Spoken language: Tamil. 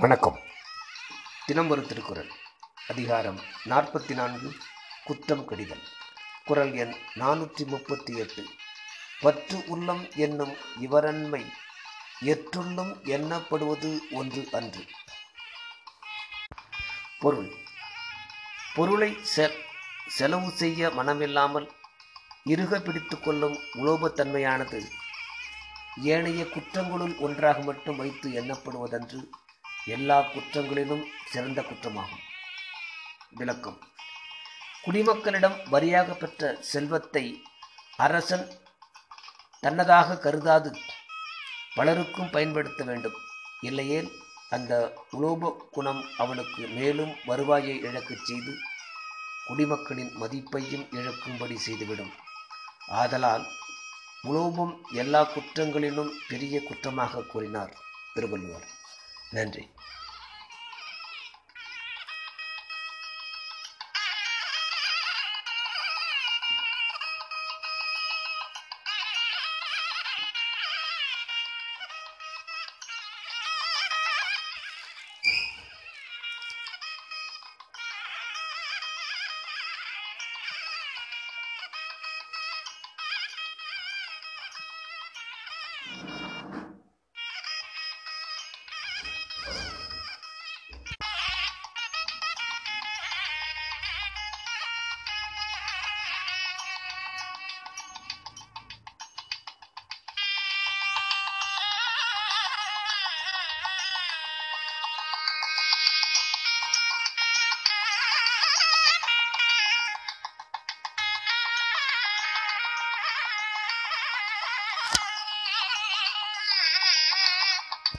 வணக்கம். தினம்பரு திருக்குறள் அதிகாரம் நாற்பத்தி நான்கு குற்றம் கடிதல் குரல் எண் நானூற்றி முப்பத்தி எட்டு. பற்று உள்ளம் என்னும் இவரன்மை எற்றுள்ளும் எண்ணப்படுவது ஒன்று அன்று. பொருள். பொருளை செ செலவு செய்ய மனமில்லாமல் இறுக பிடித்து கொள்ளும் உலோபத்தன்மையானது ஏனைய குற்றங்களுள் ஒன்றாக மட்டும் வைத்து எண்ணப்படுவதன்று எல்லா குற்றங்களிலும் சிறந்த குற்றமாகும். விளக்கம். குடிமக்களிடம் வரியாக பெற்ற செல்வத்தை அரசன் தன்னதாக கருதாது. பலருக்கும் பயன்படுத்த வேண்டும். இல்லையேல் அந்த உலோப குணம் அவனுக்கு மேலும் வருவாயை இழக்கச் செய்து குடிமக்களின் மதிப்பையும் இழக்கும்படி செய்துவிடும். ஆதலால் உலோபம் எல்லா குற்றங்களிலும் பெரிய குற்றமாக கூறினார் திருவள்ளுவர். நன்றி you.